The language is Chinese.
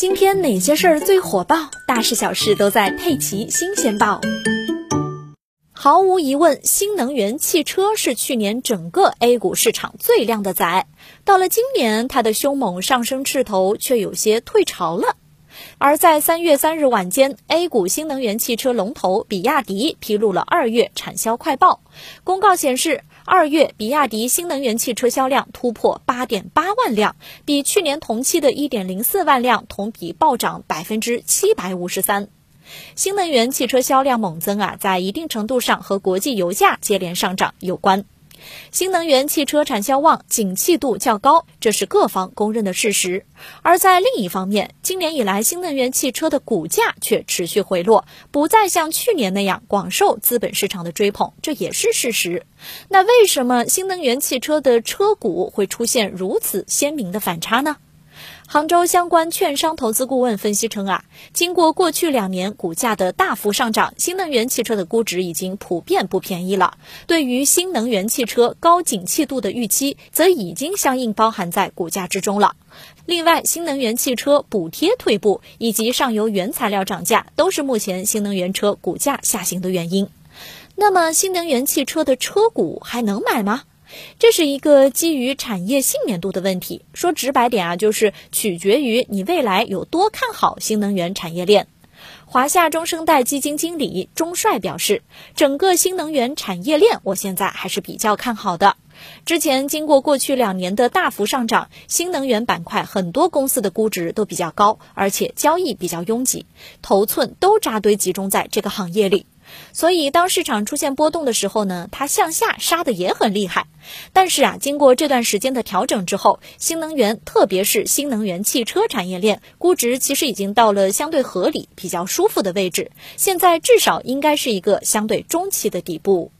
今天哪些事儿最火爆？大事小事都在《佩奇新鲜报》。毫无疑问，新能源汽车是去年整个 A 股市场最靓的仔。到了今年，它的凶猛上升势头却有些退潮了。而在三月三日晚间，A 股新能源汽车龙头比亚迪披露了二月产销快报。公告显示，二月比亚迪新能源汽车销量突破八点八万辆，比去年同期的一点零四万辆同比暴涨百分之七百五十三。新能源汽车销量猛增啊，在一定程度上和国际油价接连上涨有关。新能源汽车产销旺，景气度较高，这是各方公认的事实。而在另一方面，今年以来新能源汽车的股价却持续回落，不再像去年那样广受资本市场的追捧，这也是事实。那为什么新能源汽车的车股会出现如此鲜明的反差呢？杭州相关券商投资顾问分析称啊，经过过去两年股价的大幅上涨，新能源汽车的估值已经普遍不便宜了。对于新能源汽车高景气度的预期，则已经相应包含在股价之中了。另外，新能源汽车补贴退步以及上游原材料涨价，都是目前新能源车股价下行的原因。那么，新能源汽车的车股还能买吗？这是一个基于产业信念度的问题。说直白点啊，就是取决于你未来有多看好新能源产业链。华夏中生代基金经理钟帅表示，整个新能源产业链我现在还是比较看好的。之前经过过去两年的大幅上涨，新能源板块很多公司的估值都比较高，而且交易比较拥挤，头寸都扎堆集中在这个行业里。所以，当市场出现波动的时候呢，它向下杀的也很厉害。但是啊，经过这段时间的调整之后，新能源，特别是新能源汽车产业链估值其实已经到了相对合理、比较舒服的位置。现在至少应该是一个相对中期的底部。